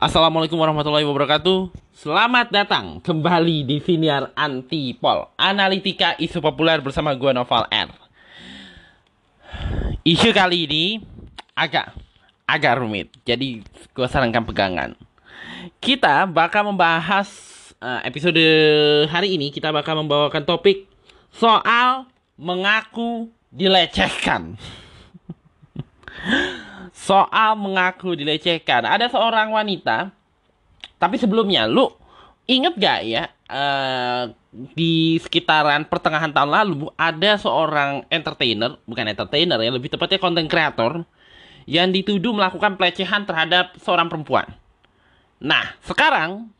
Assalamualaikum warahmatullahi wabarakatuh. Selamat datang kembali di Siniar Antipol Analitika isu populer bersama gue Noval R. Isu kali ini agak agak rumit, jadi gue sarankan pegangan. Kita bakal membahas uh, episode hari ini kita bakal membawakan topik soal mengaku dilecehkan. soal mengaku dilecehkan. Ada seorang wanita, tapi sebelumnya, lu inget gak ya uh, di sekitaran pertengahan tahun lalu ada seorang entertainer, bukan entertainer ya, lebih tepatnya content creator yang dituduh melakukan pelecehan terhadap seorang perempuan. Nah, sekarang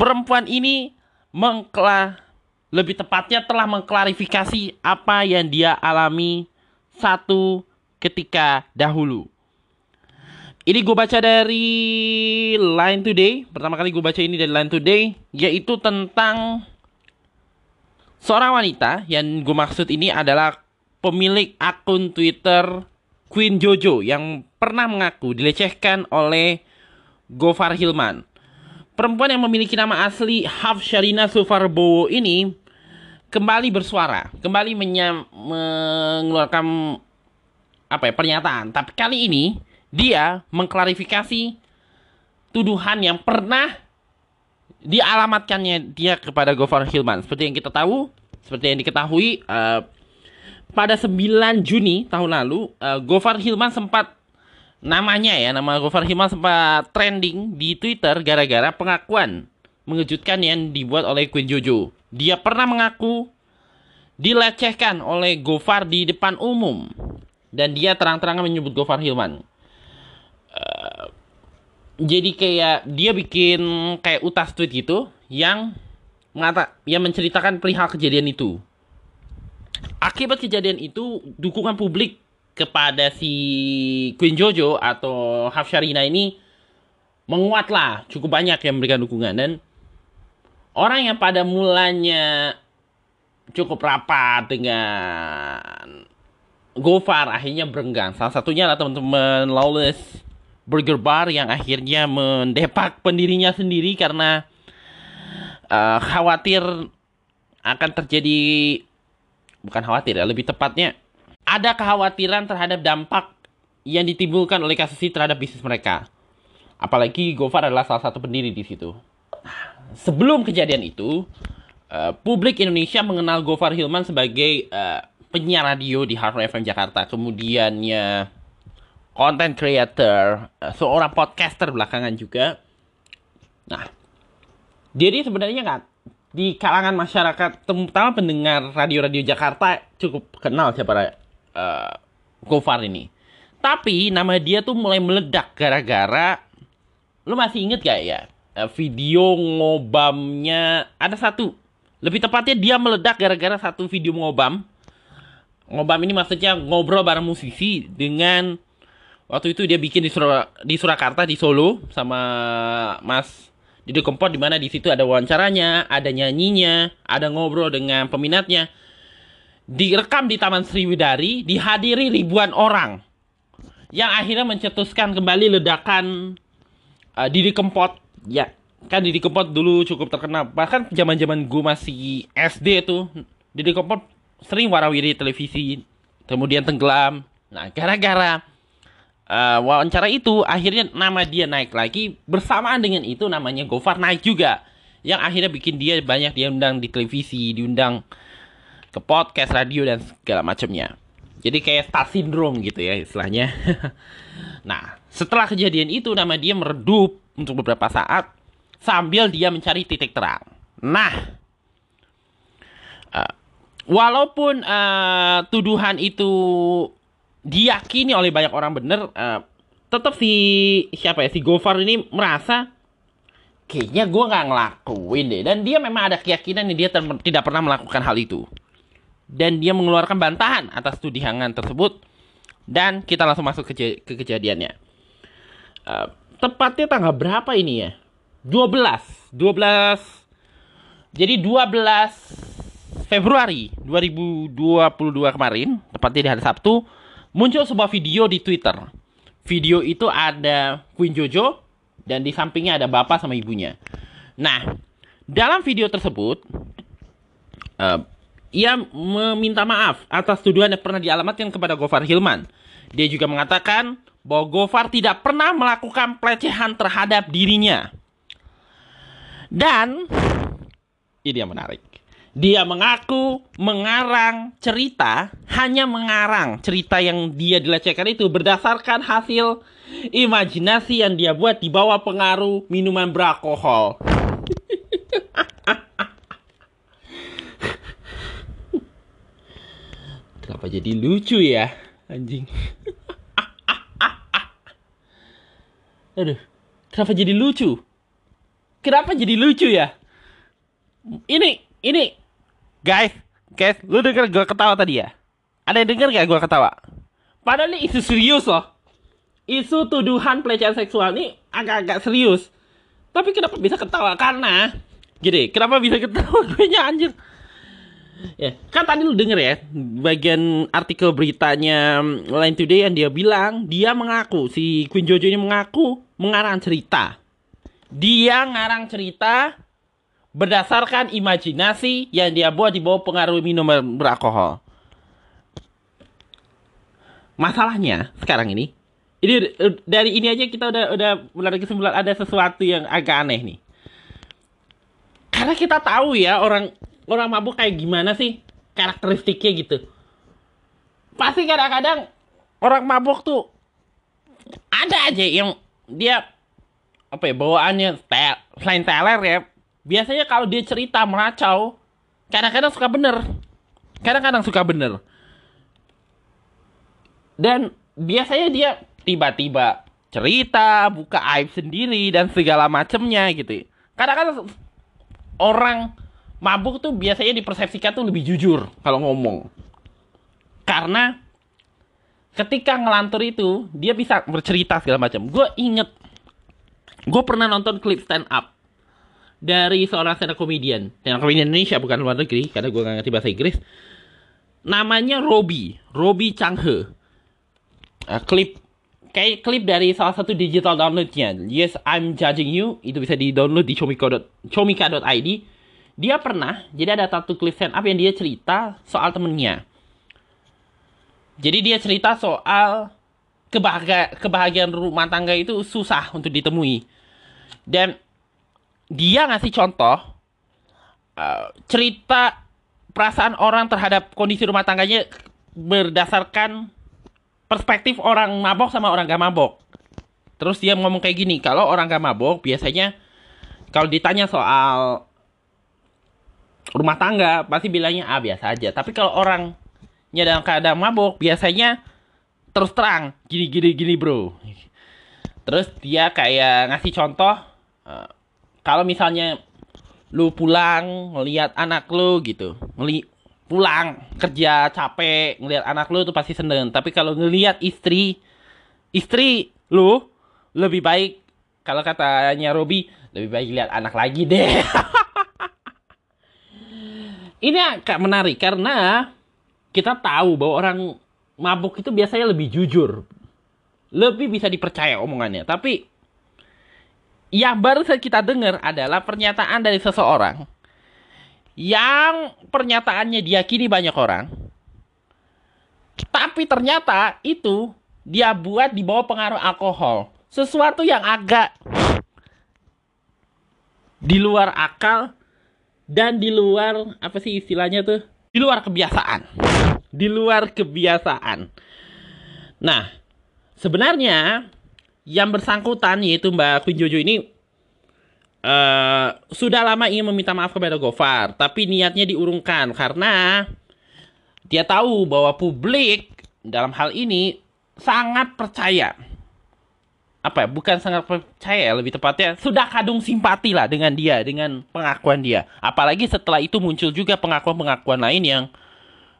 perempuan ini mengkla lebih tepatnya telah mengklarifikasi apa yang dia alami satu ketika dahulu. Ini gue baca dari Line Today. Pertama kali gue baca ini dari Line Today, yaitu tentang seorang wanita yang gue maksud ini adalah pemilik akun Twitter Queen Jojo yang pernah mengaku dilecehkan oleh Gofar Hilman. Perempuan yang memiliki nama asli Hafsharina Sufarbowo ini kembali bersuara, kembali menyam, mengeluarkan apa ya pernyataan. Tapi kali ini dia mengklarifikasi tuduhan yang pernah dialamatkannya dia kepada Gofar Hilman. Seperti yang kita tahu, seperti yang diketahui uh, pada 9 Juni tahun lalu uh, Gofar Hilman sempat namanya ya nama Gofar Hilman sempat trending di Twitter gara-gara pengakuan mengejutkan yang dibuat oleh Queen Jojo. Dia pernah mengaku dilecehkan oleh Gofar di depan umum dan dia terang-terangan menyebut Gofar Hilman. Uh, jadi kayak dia bikin kayak utas tweet gitu yang mengata yang menceritakan perihal kejadian itu. Akibat kejadian itu, dukungan publik kepada si Queen Jojo atau Hafsharina ini menguat lah, cukup banyak yang memberikan dukungan dan orang yang pada mulanya cukup rapat dengan Gofar akhirnya berenggang. Salah satunya adalah teman-teman Lawless Burger Bar yang akhirnya mendepak pendirinya sendiri karena uh, khawatir akan terjadi bukan khawatir ya, lebih tepatnya ada kekhawatiran terhadap dampak yang ditimbulkan oleh kasus ini terhadap bisnis mereka. Apalagi Gofar adalah salah satu pendiri di situ. Sebelum kejadian itu, uh, publik Indonesia mengenal Gofar Hilman sebagai uh, penyiar radio di Hard FM Jakarta, kemudiannya content creator, eh, seorang podcaster belakangan juga. Nah, jadi sebenarnya kan di kalangan masyarakat, terutama pendengar radio-radio Jakarta cukup kenal siapa uh, Gofar ini. Tapi nama dia tuh mulai meledak gara-gara lu masih inget gak ya uh, video ngobamnya ada satu lebih tepatnya dia meledak gara-gara satu video ngobam ngobam ini maksudnya ngobrol bareng musisi dengan waktu itu dia bikin di, Sur di Surakarta di Solo sama Mas Didi Kempot di mana di situ ada wawancaranya, ada nyanyinya, ada ngobrol dengan peminatnya. Direkam di Taman Sriwidari, dihadiri ribuan orang. Yang akhirnya mencetuskan kembali ledakan uh, Didi Kempot. Ya, kan Didi Kempot dulu cukup terkenal. Bahkan zaman-zaman gue masih SD tuh, Didi Kempot sering warawiri televisi, kemudian tenggelam. Nah, gara-gara uh, wawancara itu, akhirnya nama dia naik lagi. Bersamaan dengan itu, namanya Gofar naik juga. Yang akhirnya bikin dia banyak diundang di televisi, diundang ke podcast, radio, dan segala macamnya. Jadi kayak star syndrome gitu ya istilahnya. nah, setelah kejadian itu, nama dia meredup untuk beberapa saat sambil dia mencari titik terang. Nah, walaupun uh, tuduhan itu diyakini oleh banyak orang bener, uh, tetap si siapa ya si Gofar ini merasa kayaknya gue nggak ngelakuin deh. Dan dia memang ada keyakinan dia tidak pernah melakukan hal itu. Dan dia mengeluarkan bantahan atas tuduhan tersebut. Dan kita langsung masuk ke, ke kejadiannya. Uh, tepatnya tanggal berapa ini ya? 12 12 jadi 12 Februari 2022 kemarin, tepatnya di hari Sabtu, muncul sebuah video di Twitter. Video itu ada Queen Jojo dan di sampingnya ada bapak sama ibunya. Nah, dalam video tersebut uh, ia meminta maaf atas tuduhan yang pernah dialamatkan kepada Gofar Hilman. Dia juga mengatakan bahwa Gofar tidak pernah melakukan pelecehan terhadap dirinya. Dan ini yang menarik. Dia mengaku mengarang cerita, hanya mengarang cerita yang dia dilecehkan itu berdasarkan hasil imajinasi yang dia buat di bawah pengaruh minuman beralkohol. Kenapa jadi lucu ya, anjing? Aduh, kenapa jadi lucu? Kenapa jadi lucu ya? Ini, ini Guys, guys, lu denger gue ketawa tadi ya? Ada yang denger gak gue ketawa? Padahal ini isu serius loh. Isu tuduhan pelecehan seksual ini agak-agak serius. Tapi kenapa bisa ketawa? Karena, gini, kenapa bisa ketawa? Gue anjir. Ya, kan tadi lu denger ya, bagian artikel beritanya Line Today yang dia bilang, dia mengaku, si Queen Jojo ini mengaku mengarang cerita. Dia ngarang cerita berdasarkan imajinasi yang dia buat di bawah pengaruh minuman beralkohol. Masalahnya sekarang ini, ini dari ini aja kita udah udah menarik kesimpulan ada sesuatu yang agak aneh nih. Karena kita tahu ya orang orang mabuk kayak gimana sih karakteristiknya gitu. Pasti kadang-kadang orang mabuk tuh ada aja yang dia apa ya bawaannya selain teler ya biasanya kalau dia cerita meracau kadang-kadang suka bener. Kadang-kadang suka bener. Dan biasanya dia tiba-tiba cerita buka aib sendiri dan segala macemnya gitu. Kadang-kadang orang mabuk tuh biasanya dipersepsikan tuh lebih jujur kalau ngomong. Karena ketika ngelantur itu dia bisa bercerita segala macam. Gue inget gue pernah nonton klip stand up dari seorang stand up comedian. Stand up comedian Indonesia bukan luar negeri karena gue gak ngerti bahasa Inggris. Namanya Robi, Robi Changhe. Uh, klip kayak klip dari salah satu digital downloadnya. Yes, I'm judging you. Itu bisa di-download di comika.id. Dia pernah, jadi ada satu klip stand up yang dia cerita soal temennya. Jadi dia cerita soal kebahagia kebahagiaan rumah tangga itu susah untuk ditemui. Dan dia ngasih contoh uh, cerita perasaan orang terhadap kondisi rumah tangganya berdasarkan perspektif orang mabok sama orang gak mabok. Terus dia ngomong kayak gini, kalau orang gak mabok biasanya kalau ditanya soal rumah tangga pasti bilangnya ah biasa aja. Tapi kalau orangnya dalam keadaan mabok biasanya terus terang gini gini gini bro. Terus dia kayak ngasih contoh uh, kalau misalnya lu pulang ngelihat anak lu gitu ngeli pulang kerja capek ngelihat anak lu tuh pasti seneng. Tapi kalau ngelihat istri istri lu lebih baik kalau katanya Robi lebih baik lihat anak lagi deh. Ini agak menarik karena kita tahu bahwa orang mabuk itu biasanya lebih jujur. Lebih bisa dipercaya omongannya. Tapi yang baru saja kita dengar adalah pernyataan dari seseorang yang pernyataannya diyakini banyak orang. Tapi ternyata itu dia buat di bawah pengaruh alkohol. Sesuatu yang agak di luar akal dan di luar apa sih istilahnya tuh? Di luar kebiasaan. Di luar kebiasaan. Nah, sebenarnya yang bersangkutan yaitu Mbak Queen Jojo ini uh, sudah lama ingin meminta maaf kepada Gofar, tapi niatnya diurungkan karena dia tahu bahwa publik dalam hal ini sangat percaya. Apa ya? Bukan sangat percaya, lebih tepatnya sudah kadung simpati lah dengan dia, dengan pengakuan dia. Apalagi setelah itu muncul juga pengakuan-pengakuan lain yang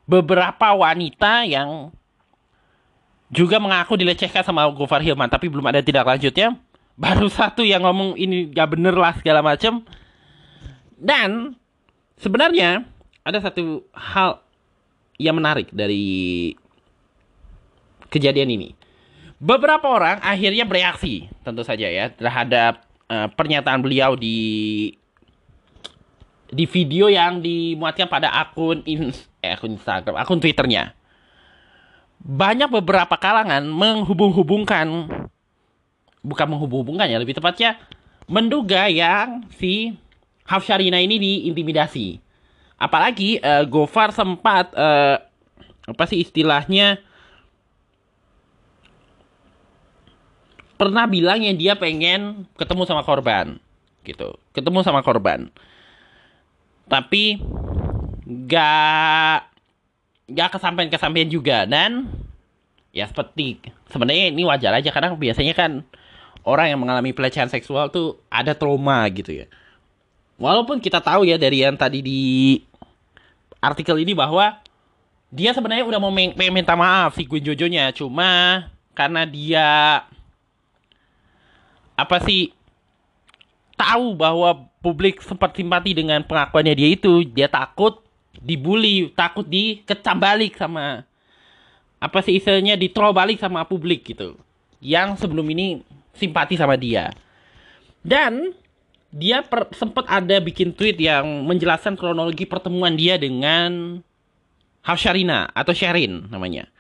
beberapa wanita yang juga mengaku dilecehkan sama Gofar Hilman tapi belum ada tidak lanjutnya baru satu yang ngomong ini gak bener lah segala macam dan sebenarnya ada satu hal yang menarik dari kejadian ini. Beberapa orang akhirnya bereaksi, tentu saja ya, terhadap uh, pernyataan beliau di di video yang dimuatkan pada akun in, eh, akun Instagram, akun Twitternya. Banyak beberapa kalangan menghubung-hubungkan, bukan menghubung-hubungkan ya, lebih tepatnya menduga yang si Hafsyarina ini diintimidasi. Apalagi uh, Gofar sempat uh, apa sih istilahnya pernah bilang yang dia pengen ketemu sama korban gitu ketemu sama korban tapi gak gak kesampaian kesampaian juga. Dan ya seperti sebenarnya ini wajar aja. Karena biasanya kan orang yang mengalami pelecehan seksual tuh ada trauma gitu ya. Walaupun kita tahu ya dari yang tadi di artikel ini bahwa dia sebenarnya udah mau minta maaf si Gwen Jojo-nya. Cuma karena dia apa sih tahu bahwa publik sempat simpati dengan pengakuannya dia itu dia takut dibully takut dikecam balik sama apa sih istilahnya ditroll balik sama publik gitu. Yang sebelum ini simpati sama dia. Dan dia sempat ada bikin tweet yang menjelaskan kronologi pertemuan dia dengan Hafsyarina atau Sherin namanya.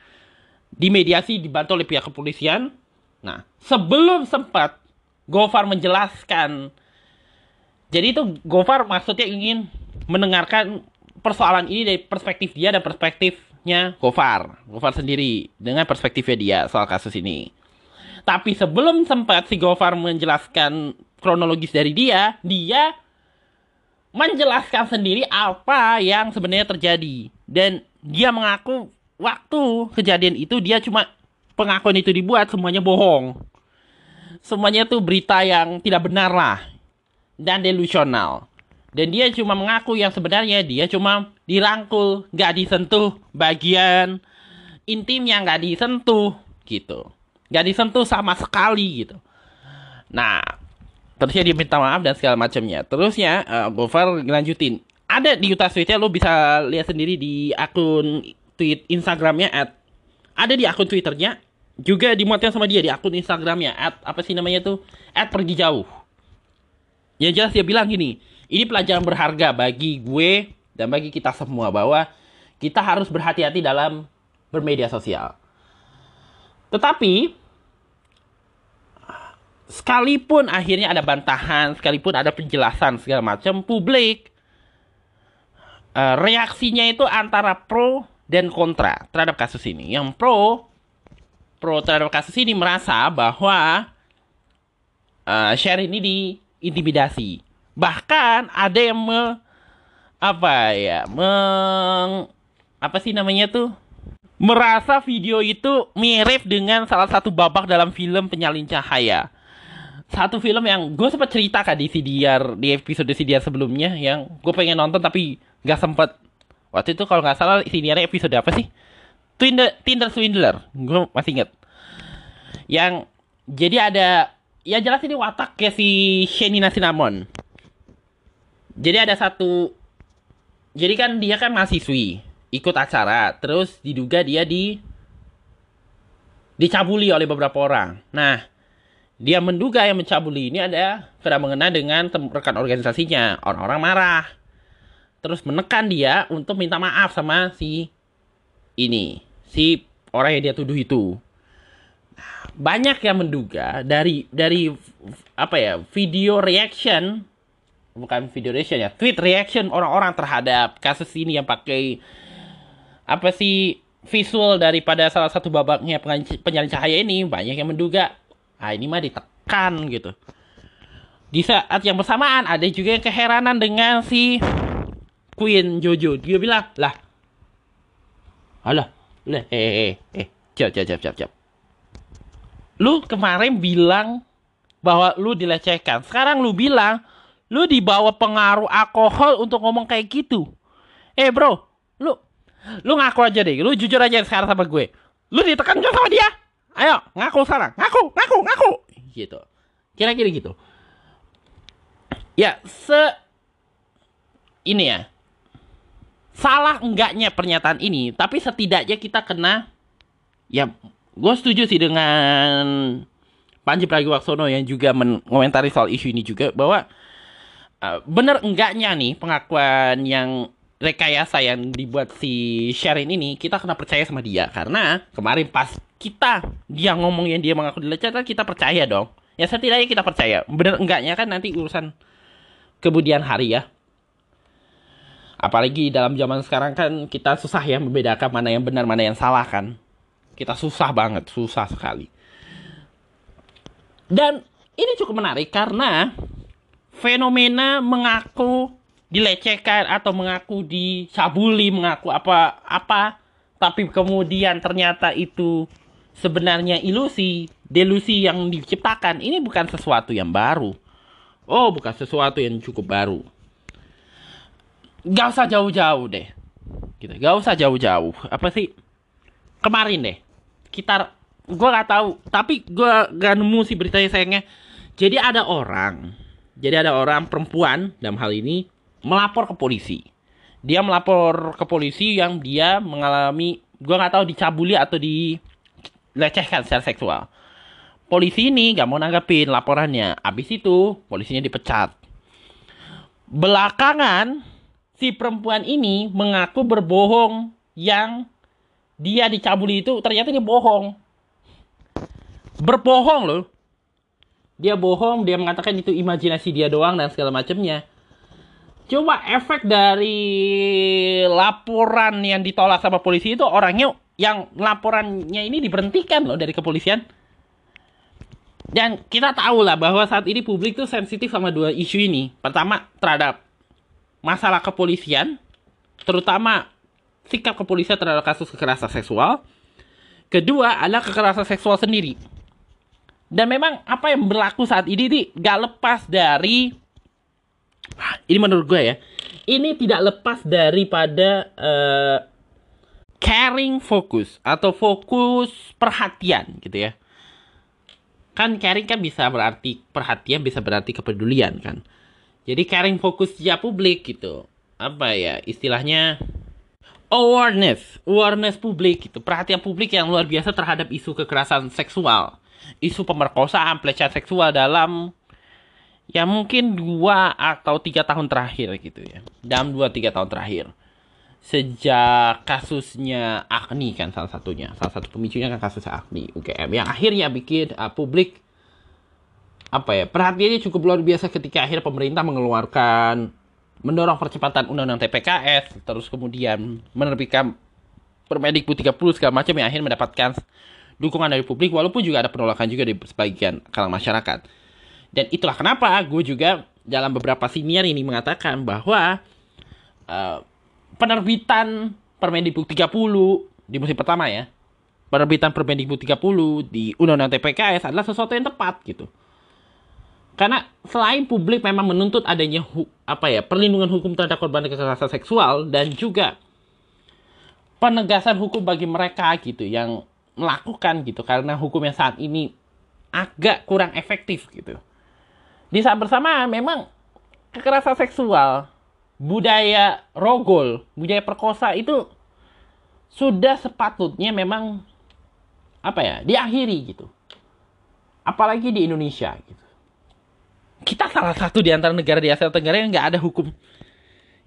Di mediasi dibantu oleh pihak kepolisian. Nah sebelum sempat Gofar menjelaskan. Jadi itu Gofar maksudnya ingin mendengarkan persoalan ini dari perspektif dia dan perspektifnya Gofar. Gofar sendiri dengan perspektifnya dia soal kasus ini. Tapi sebelum sempat si Gofar menjelaskan kronologis dari dia, dia menjelaskan sendiri apa yang sebenarnya terjadi. Dan dia mengaku waktu kejadian itu dia cuma pengakuan itu dibuat semuanya bohong semuanya tuh berita yang tidak benar lah dan delusional. Dan dia cuma mengaku yang sebenarnya dia cuma dirangkul, nggak disentuh bagian intimnya nggak disentuh gitu, nggak disentuh sama sekali gitu. Nah, terusnya dia minta maaf dan segala macamnya. Terusnya uh, Gofar lanjutin. Ada di utas tweetnya lo bisa lihat sendiri di akun tweet Instagramnya at ada di akun Twitternya juga dimuatkan sama dia di akun Instagramnya at apa sih namanya tuh at pergi jauh yang jelas dia bilang gini ini pelajaran berharga bagi gue dan bagi kita semua bahwa kita harus berhati-hati dalam bermedia sosial tetapi sekalipun akhirnya ada bantahan sekalipun ada penjelasan segala macam publik eh, reaksinya itu antara pro dan kontra terhadap kasus ini yang pro pro terhadap kasus ini merasa bahwa uh, share ini diintimidasi. Bahkan ada yang me, apa ya, meng, apa sih namanya tuh? Merasa video itu mirip dengan salah satu babak dalam film Penyalin Cahaya. Satu film yang gue sempat cerita kan di CDR, di episode CDR sebelumnya yang gue pengen nonton tapi gak sempet. Waktu itu kalau nggak salah CDR episode apa sih? Tinder, Tinder Swindler, gue masih inget. Yang jadi ada ya jelas ini watak ya si Shenina Cinnamon. Jadi ada satu jadi kan dia kan mahasiswi ikut acara terus diduga dia di dicabuli oleh beberapa orang. Nah, dia menduga yang mencabuli ini ada sudah mengenai dengan rekan organisasinya. Orang-orang marah. Terus menekan dia untuk minta maaf sama si ini, si orang yang dia tuduh itu. Banyak yang menduga dari dari apa ya video reaction bukan video reaction ya tweet reaction orang-orang terhadap kasus ini yang pakai apa sih visual daripada salah satu babaknya penyalin cahaya ini banyak yang menduga ah ini mah ditekan gitu. Di saat yang bersamaan ada juga yang keheranan dengan si Queen Jojo. Dia bilang lah lah eh eh eh eh cap cap cap cap cap lu kemarin bilang bahwa lu dilecehkan. Sekarang lu bilang lu dibawa pengaruh alkohol untuk ngomong kayak gitu. Eh bro, lu lu ngaku aja deh. Lu jujur aja sekarang sama gue. Lu ditekan gak sama dia? Ayo, ngaku sekarang. Ngaku, ngaku, ngaku. Gitu. Kira-kira gitu. Ya, se ini ya. Salah enggaknya pernyataan ini, tapi setidaknya kita kena ya gue setuju sih dengan Panji Pragiwaksono yang juga mengomentari soal isu ini juga bahwa uh, bener enggaknya nih pengakuan yang rekayasa yang dibuat si Sharon ini kita kena percaya sama dia. Karena kemarin pas kita dia ngomong yang dia mengaku dilecehkan kita percaya dong. Ya setidaknya kita percaya. Bener enggaknya kan nanti urusan kemudian hari ya. Apalagi dalam zaman sekarang kan kita susah ya membedakan mana yang benar mana yang salah kan. Kita susah banget susah sekali. Dan ini cukup menarik karena fenomena mengaku dilecehkan atau mengaku dicabuli, mengaku apa apa, tapi kemudian ternyata itu sebenarnya ilusi, delusi yang diciptakan. Ini bukan sesuatu yang baru. Oh, bukan sesuatu yang cukup baru. Gak usah jauh-jauh deh. Gitu. Gak usah jauh-jauh. Apa sih? Kemarin deh. Kita gue gak tahu, tapi gue gak nemu sih beritanya sayangnya. Jadi ada orang, jadi ada orang perempuan dalam hal ini melapor ke polisi. Dia melapor ke polisi yang dia mengalami, gue nggak tahu dicabuli atau dilecehkan secara seksual. Polisi ini gak mau nanggapin laporannya. Abis itu polisinya dipecat. Belakangan si perempuan ini mengaku berbohong yang dia dicabuli itu ternyata dia bohong. Berbohong loh. Dia bohong, dia mengatakan itu imajinasi dia doang dan segala macamnya. Coba efek dari laporan yang ditolak sama polisi itu orangnya yang laporannya ini diberhentikan loh dari kepolisian. Dan kita tahu lah bahwa saat ini publik tuh sensitif sama dua isu ini. Pertama terhadap masalah kepolisian, terutama sikap kepolisian terhadap kasus kekerasan seksual. Kedua adalah kekerasan seksual sendiri. Dan memang apa yang berlaku saat ini nih gak lepas dari ini menurut gue ya ini tidak lepas daripada uh, caring fokus atau fokus perhatian gitu ya. Kan caring kan bisa berarti perhatian bisa berarti kepedulian kan. Jadi caring fokus ya publik gitu. Apa ya istilahnya? Awareness awareness publik gitu. Perhatian publik yang luar biasa terhadap isu kekerasan seksual isu pemerkosaan pelecehan seksual dalam ya mungkin dua atau tiga tahun terakhir gitu ya. Dalam dua tiga tahun terakhir. Sejak kasusnya Agni kan salah satunya. Salah satu pemicunya kan kasus Agni UGM yang akhirnya bikin uh, publik apa ya perhatiannya cukup luar biasa ketika akhir pemerintah mengeluarkan mendorong percepatan undang-undang TPKS terus kemudian menerbitkan Permendikbud 30 segala macam yang akhirnya mendapatkan dukungan dari publik walaupun juga ada penolakan juga di sebagian kalangan masyarakat. Dan itulah kenapa gue juga dalam beberapa siniar ini mengatakan bahwa uh, penerbitan Permendikbud 30 di musim pertama ya. Penerbitan Permendikbud 30 di Undang-Undang TPKS adalah sesuatu yang tepat gitu. Karena selain publik memang menuntut adanya apa ya perlindungan hukum terhadap korban kekerasan seksual dan juga penegasan hukum bagi mereka gitu yang melakukan gitu karena hukum yang saat ini agak kurang efektif gitu di saat bersama memang kekerasan seksual, budaya rogol, budaya perkosa itu sudah sepatutnya memang apa ya diakhiri gitu. Apalagi di Indonesia gitu. Kita salah satu di antara negara di Asia Tenggara yang nggak ada hukum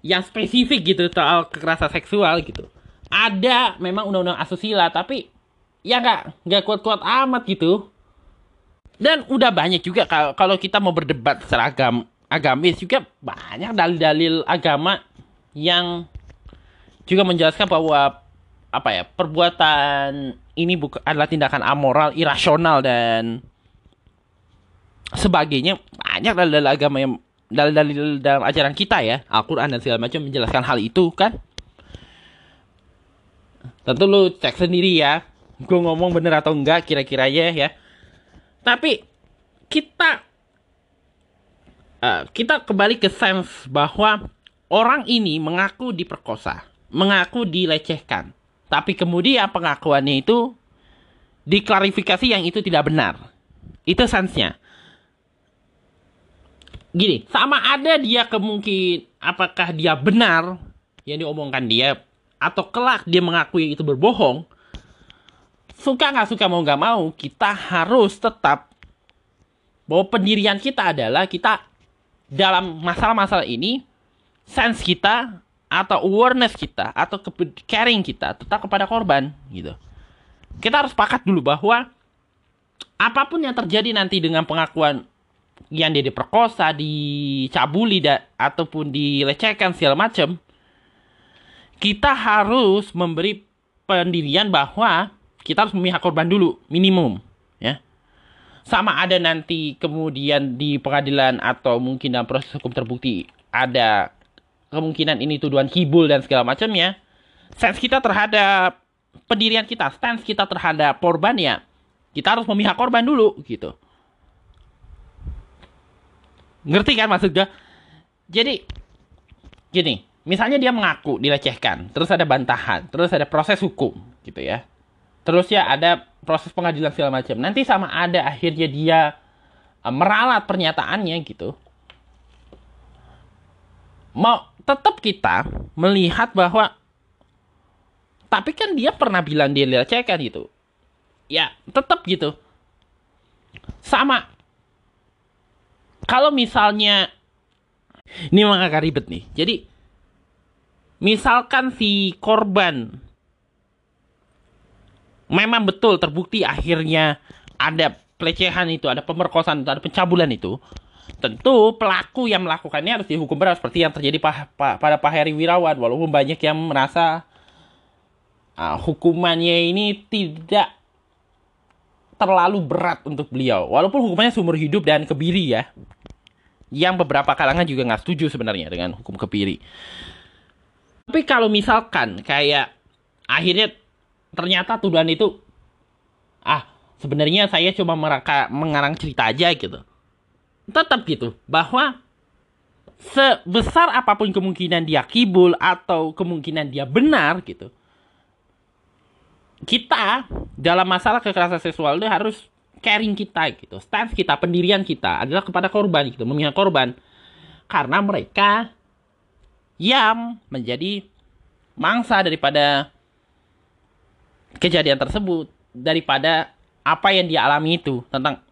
yang spesifik gitu soal kekerasan seksual gitu. Ada memang undang-undang asusila tapi ya nggak nggak kuat-kuat amat gitu. Dan udah banyak juga kalau kita mau berdebat seragam agamis juga banyak dalil-dalil agama yang juga menjelaskan bahwa apa ya perbuatan ini bukan adalah tindakan amoral, irasional dan sebagainya. Banyak dalil-dalil agama yang dalil-dalil dalam ajaran kita ya. Al-Quran dan segala macam menjelaskan hal itu kan. Tentu lu cek sendiri ya gue ngomong bener atau enggak kira-kiranya ya tapi kita uh, kita kembali ke sense bahwa orang ini mengaku diperkosa, mengaku dilecehkan. Tapi kemudian pengakuannya itu diklarifikasi yang itu tidak benar. Itu sensenya. Gini, sama ada dia kemungkinan apakah dia benar yang diomongkan dia atau kelak dia mengakui itu berbohong suka nggak suka mau nggak mau kita harus tetap bahwa pendirian kita adalah kita dalam masalah-masalah ini sense kita atau awareness kita atau caring kita tetap kepada korban gitu. Kita harus sepakat dulu bahwa apa pun yang terjadi nanti dengan pengakuan yang dia diperkosa, dicabuli da, ataupun dilecehkan segala macam, kita harus memberi pendirian bahwa kita harus memihak korban dulu minimum ya sama ada nanti kemudian di pengadilan atau mungkin dalam proses hukum terbukti ada kemungkinan ini tuduhan kibul dan segala macamnya, sense kita terhadap pendirian kita, stance kita terhadap korban ya, kita harus memihak korban dulu gitu. Ngerti kan maksudnya? Jadi gini, misalnya dia mengaku dilecehkan, terus ada bantahan, terus ada proses hukum gitu ya. Terus ya ada proses pengadilan segala macam. Nanti sama ada akhirnya dia uh, meralat pernyataannya gitu. Mau tetap kita melihat bahwa tapi kan dia pernah bilang dia dilecehkan gitu. Ya, tetap gitu. Sama. Kalau misalnya ini memang agak ribet nih. Jadi misalkan si korban memang betul terbukti akhirnya ada pelecehan itu, ada pemerkosaan ada pencabulan itu, Tentu pelaku yang melakukannya harus dihukum berat seperti yang terjadi pa, pa, pada Pak Heri Wirawan. Walaupun banyak yang merasa uh, hukumannya ini tidak terlalu berat untuk beliau. Walaupun hukumannya seumur hidup dan kebiri ya. Yang beberapa kalangan juga nggak setuju sebenarnya dengan hukum kebiri. Tapi kalau misalkan kayak akhirnya ternyata tuduhan itu ah sebenarnya saya cuma meraka, mengarang cerita aja gitu. Tetap gitu bahwa sebesar apa pun kemungkinan dia kibul atau kemungkinan dia benar gitu kita dalam masalah kekerasan seksual itu harus caring kita gitu stance kita pendirian kita adalah kepada korban gitu memihak korban. Karena mereka yang menjadi mangsa daripada kejadian tersebut daripada apa yang dia alami itu tentang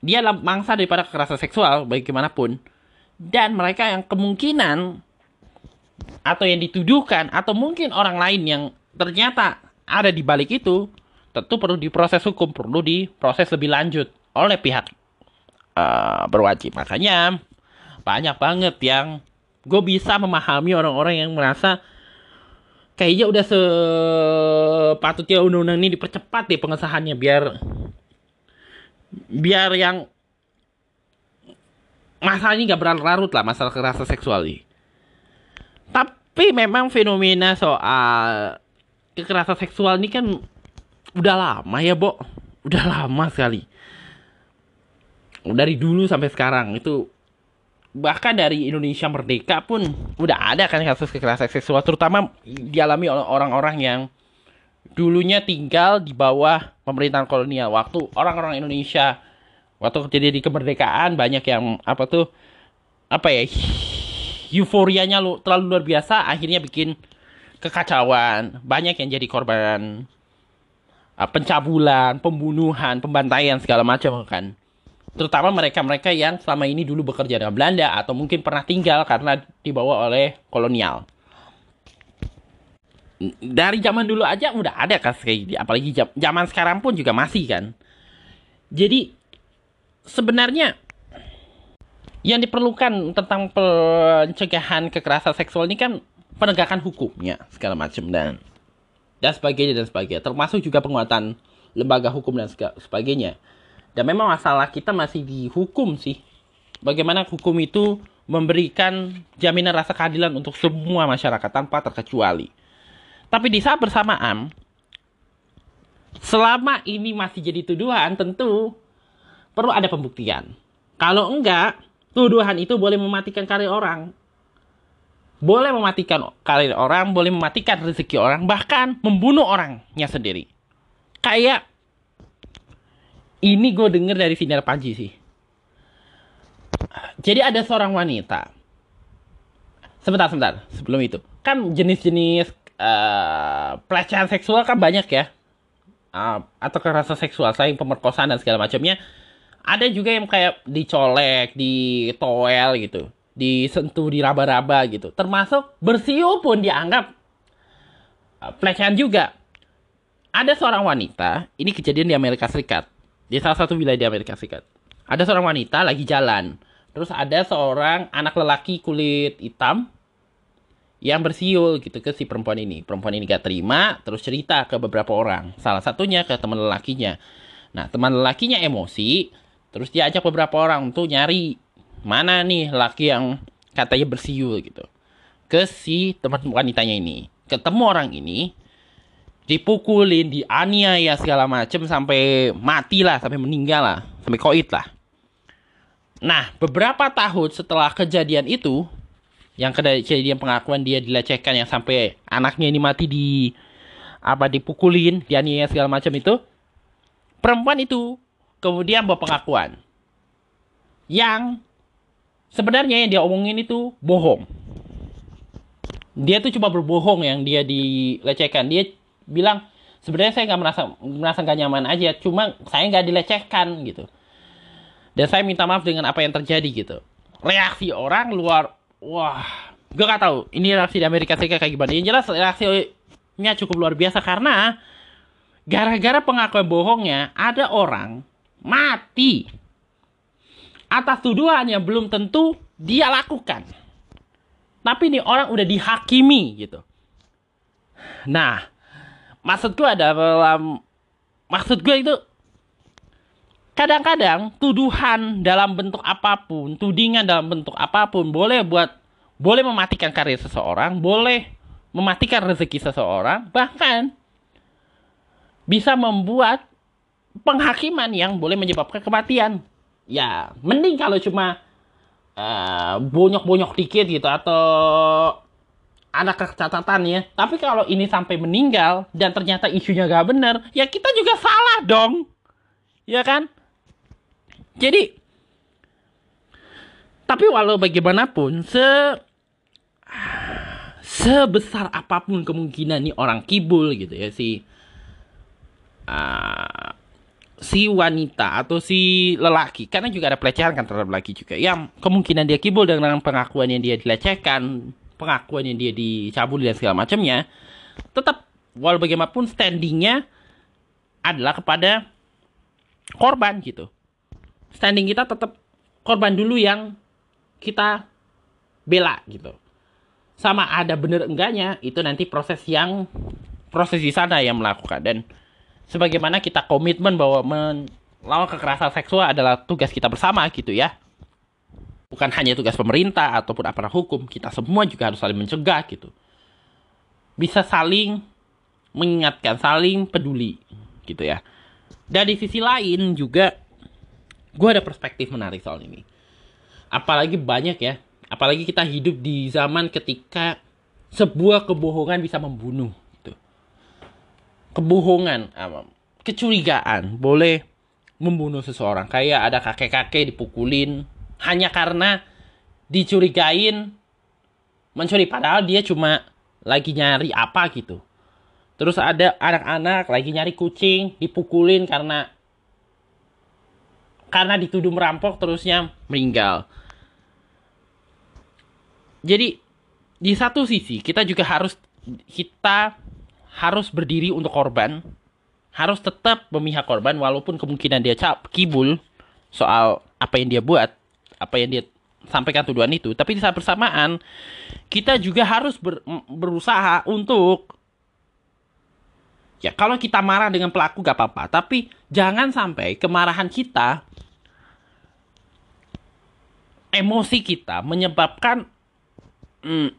dia adalah mangsa daripada kekerasan seksual bagaimanapun. Dan mereka yang kemungkinan atau yang dituduhkan atau mungkin orang lain yang ternyata ada di balik itu tentu perlu diproses hukum perlu diproses lebih lanjut oleh pihak uh, berwajib. Makanya banyak banget yang gue bisa memahami orang-orang yang merasa kayaknya udah sepatutnya undang-undang ini dipercepat deh pengesahannya biar biar yang masalah ini gak berlarut-larut lah masalah kekerasan seksual ini. Tapi memang fenomena soal kekerasan seksual ini kan udah lama ya, Bo. Udah lama sekali. Dari dulu sampai sekarang itu bahkan dari Indonesia merdeka pun udah ada kan kasus kekerasan seksual terutama dialami oleh orang-orang yang dulunya tinggal di bawah pemerintahan kolonial. Waktu orang-orang Indonesia waktu terjadi di kemerdekaan banyak yang apa tuh apa ya euforianya lu terlalu luar biasa akhirnya bikin kekacauan banyak yang jadi korban uh, pencabulan pembunuhan pembantaian segala macam kan terutama mereka-mereka yang selama ini dulu bekerja dengan Belanda atau mungkin pernah tinggal karena dibawa oleh kolonial. Dari zaman dulu aja udah ada kasus kayak gini apalagi zaman sekarang pun juga masih kan? Jadi sebenarnya yang diperlukan tentang pencegahan kekerasan seksual ini kan penegakan hukumnya segala macam dan dan sebagainya dan sebagainya. Termasuk juga penguatan lembaga hukum dan sebagainya dan memang masalah kita masih dihukum sih bagaimana hukum itu memberikan jaminan rasa keadilan untuk semua masyarakat tanpa terkecuali tapi di saat bersamaan, selama ini masih jadi tuduhan, tentu perlu ada pembuktian. Kalau enggak, tuduhan itu boleh mematikan karir orang. Boleh mematikan karir orang, boleh mematikan rezeki orang, bahkan membunuh orangnya sendiri. Kayak ini gue denger dari Sinar Panji sih. Jadi ada seorang wanita. Sebentar, sebentar. Sebelum itu. Kan jenis-jenis uh, pelecehan seksual kan banyak ya uh, atau kekerasan seksual selain pemerkosaan dan segala macamnya ada juga yang kayak dicolek ditowel gitu disentuh diraba-raba gitu termasuk bersiul pun dianggap uh, pelecehan juga ada seorang wanita ini kejadian di Amerika Serikat di salah satu wilayah di Amerika Serikat ada seorang wanita lagi jalan terus ada seorang anak lelaki kulit hitam yang bersiul gitu ke si perempuan ini. Perempuan ini gak terima, terus cerita ke beberapa orang. Salah satunya ke teman lelakinya. Nah, teman lelakinya emosi, terus dia ajak beberapa orang untuk nyari mana nih laki yang katanya bersiul gitu. Ke si teman wanitanya ini. Ketemu orang ini, dipukulin, dianiaya segala macem sampai mati lah, sampai meninggal lah, sampai koit lah. Nah, beberapa tahun setelah kejadian itu, yang kejadian pengakuan dia dilecehkan yang sampai anaknya ini mati di apa dipukulin, dianiaya segala macam itu, perempuan itu kemudian buat pengakuan yang sebenarnya yang dia omongin itu bohong. Dia tuh cuma berbohong yang dia dilecehkan. Dia bilang sebenarnya saya nggak merasa merasa nggak nyaman aja, cuma saya nggak dilecehkan gitu. Dan saya minta maaf dengan apa yang terjadi gitu. Reaksi orang luar wah gue gak tahu ini reaksi di Amerika Serikat kayak gimana yang jelas reaksinya cukup luar biasa karena gara-gara pengakuan bohongnya ada orang mati atas tuduhan yang belum tentu dia lakukan tapi ini orang udah dihakimi gitu nah maksud gue ada dalam maksud gue itu kadang-kadang tuduhan dalam bentuk apa pun, tudingan dalam bentuk apa pun boleh buat boleh mematikan karir seseorang, boleh mematikan rezeki seseorang, bahkan bisa membuat penghakiman yang boleh menyebabkan kematian. Ya, mending kalau cuma uh, bonyok-bonyok dikit gitu atau ada catatan ya. Tapi kalau ini sampai meninggal dan ternyata isunya gak bener, ya kita juga salah dong. Ya kan? Jadi tapi walau bagaimanapun se sebesar apa pun kemungkinan nih orang kibul gitu ya si uh, si wanita atau si lelaki karena juga ada pelecehan kan terhadap lelaki juga yang kemungkinan dia kibul dengan pengakuan yang dia dilecehkan pengakuan yang dia dicabuli dan segala macamnya tetap walau bagaimanapun standingnya adalah kepada korban gitu standing kita tetap korban dulu yang kita bela gitu. Sama ada bener enggaknya itu nanti proses yang proses di sana yang melakukan dan sebagaimana kita komitmen bahwa melawan kekerasan seksual adalah tugas kita bersama gitu ya. Bukan hanya tugas pemerintah ataupun aparat hukum, kita semua juga harus saling mencegah gitu. Bisa saling mengingatkan, saling peduli gitu ya. Dan di sisi lain juga gue ada perspektif menarik soal ini apalagi banyak ya apalagi kita hidup di zaman ketika sebuah kebohongan bisa membunuh gitu. kebohongan kecurigaan boleh membunuh seseorang kayak ada kakek-kakek dipukulin hanya karena dicurigain mencuri padahal dia cuma lagi nyari apa gitu. Terus ada anak-anak lagi nyari kucing dipukulin karena karena dituduh merampok terusnya meninggal. Jadi di satu sisi kita juga harus kita harus berdiri untuk korban, harus tetap memihak korban walaupun kemungkinan dia cap kibul soal apa yang dia buat, apa yang dia sampaikan tuduhan itu, tapi di saat bersamaan kita juga harus ber, berusaha untuk ya kalau kita marah dengan pelaku gak apa-apa, tapi jangan sampai kemarahan kita emosi kita menyebabkan hmm,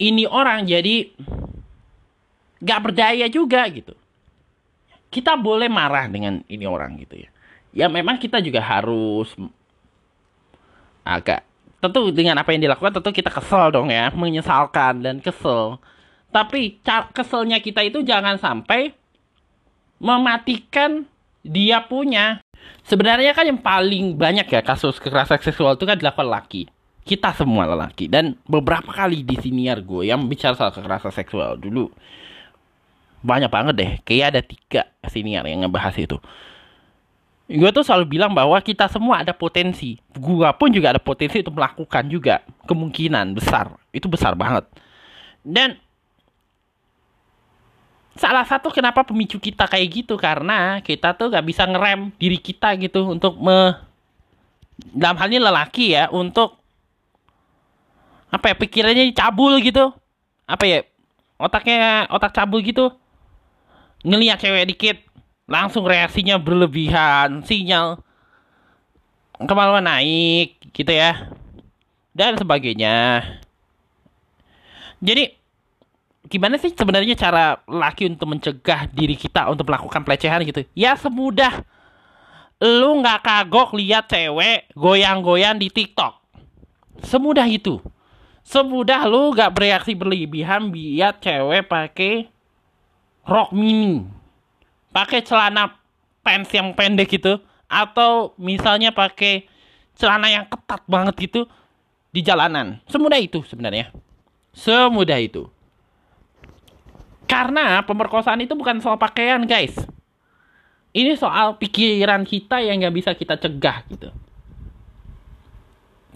ini orang jadi gak berdaya juga gitu. Kita boleh marah dengan ini orang gitu ya. Ya memang kita juga harus agak tentu dengan apa yang dilakukan tentu kita kesel dong ya, menyesalkan dan kesel. Tapi keselnya kita itu jangan sampai mematikan dia punya Sebenarnya kan yang paling banyak ya kasus kekerasan seksual itu kan dilakukan laki. Kita semua lelaki. Dan beberapa kali di siniar gue yang bicara soal kekerasan seksual dulu. banyak banget deh kayak ada tiga senior yang ngebahas itu gue tuh selalu bilang bahwa kita semua ada potensi. Gue pun juga ada potensi untuk melakukan juga kemungkinan besar. Itu besar banget. Dan salah satu kenapa pemicu kita kayak gitu karena kita tuh gak bisa ngerem diri kita gitu untuk me dalam hal ini lelaki ya untuk apa ya pikirannya cabul gitu. Apa ya otaknya otak cabul gitu. Ngeliat cewek dikit langsung reaksinya berlebihan sinyal kemaluan naik gitu ya. Dan sebagainya. Jadi gimana sih sebenarnya cara laki untuk mencegah diri kita untuk melakukan pelecehan gitu? Ya semudah. Lu nggak kagok lihat cewek goyang-goyang di TikTok. Semudah itu. Semudah lu nggak bereaksi berlebihan biar cewek pakai rok mini, pakai celana pants yang pendek gitu, atau misalnya pakai celana yang ketat banget gitu di jalanan. Semudah itu sebenarnya. Semudah itu. Karena pemerkosaan itu bukan soal pakaian, guys. Ini soal pikiran kita yang nggak bisa kita cegah gitu.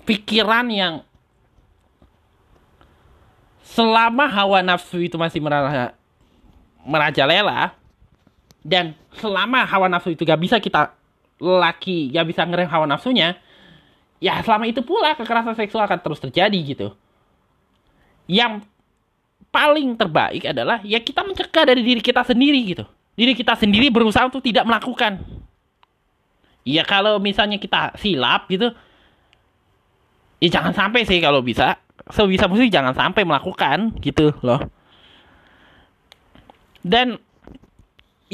Pikiran yang selama hawa nafsu itu masih merajalela dan selama hawa nafsu itu gak bisa kita laki gak bisa ngerem hawa nafsunya ya selama itu pula kekerasan seksual akan terus terjadi gitu. Yang paling terbaik adalah ya kita mencegah dari diri kita sendiri gitu. Diri kita sendiri berusaha untuk tidak melakukan. Ya kalau misalnya kita silap gitu ya jangan sampai sih kalau bisa. Sebisa mungkin jangan sampai melakukan gitu loh. Dan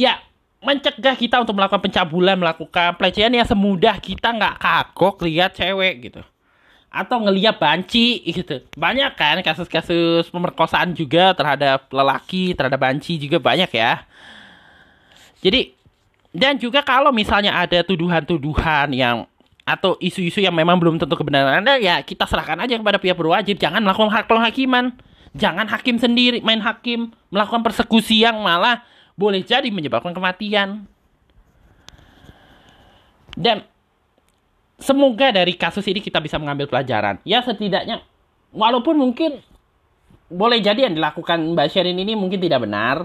ya mencegah kita untuk melakukan pencabulan, melakukan pelecehan ya semudah kita nggak kagok lihat cewek gitu. Atau ngeliat banci gitu. Banyak kan kasus-kasus pemerkosaan juga terhadap lelaki, terhadap banci juga banyak ya. Jadi dan juga kalau misalnya ada tuduhan-tuduhan yang atau isu-isu yang memang belum tentu kebenarannya ya kita serahkan aja kepada pihak berwajib jangan melakukan hak penghakiman Jangan hakim sendiri main hakim melakukan persekusi yang malah boleh jadi menyebabkan kematian. Dan semoga dari kasus ini kita bisa mengambil pelajaran. Ya setidaknya walaupun mungkin boleh jadi yang dilakukan Mbak Sherin ini mungkin tidak benar,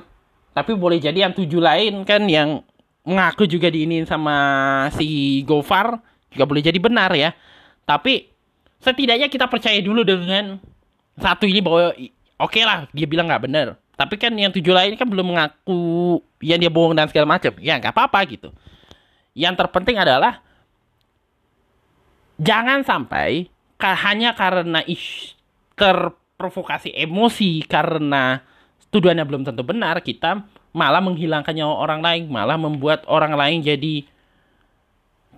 tapi boleh jadi yang tujuh lain kan yang mengaku juga diinin sama si Gofar juga boleh jadi benar ya. Tapi setidaknya kita percaya dulu dengan satu ini bahwa oke okay lah dia bilang nggak benar tapi kan yang tujuh lain kan belum mengaku yang dia bohong dan segala macam. Ya nggak apa-apa gitu. Yang terpenting adalah jangan sampai hanya karena ish, terprovokasi emosi karena tuduhannya belum tentu benar kita malah menghilangkan nyawa orang lain malah membuat orang lain jadi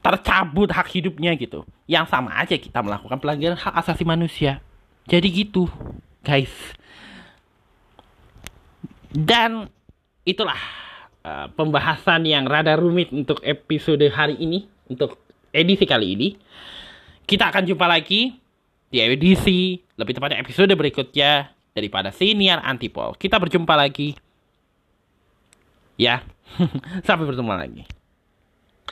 tercabut hak hidupnya gitu. Yang sama aja kita melakukan pelanggaran hak asasi manusia. Jadi gitu guys dan itulah uh, pembahasan yang rada rumit untuk episode hari ini, untuk edisi kali ini. Kita akan jumpa lagi di edisi, lebih tepatnya episode berikutnya daripada Senior Antipol. Kita berjumpa lagi. Ya, sampai bertemu lagi.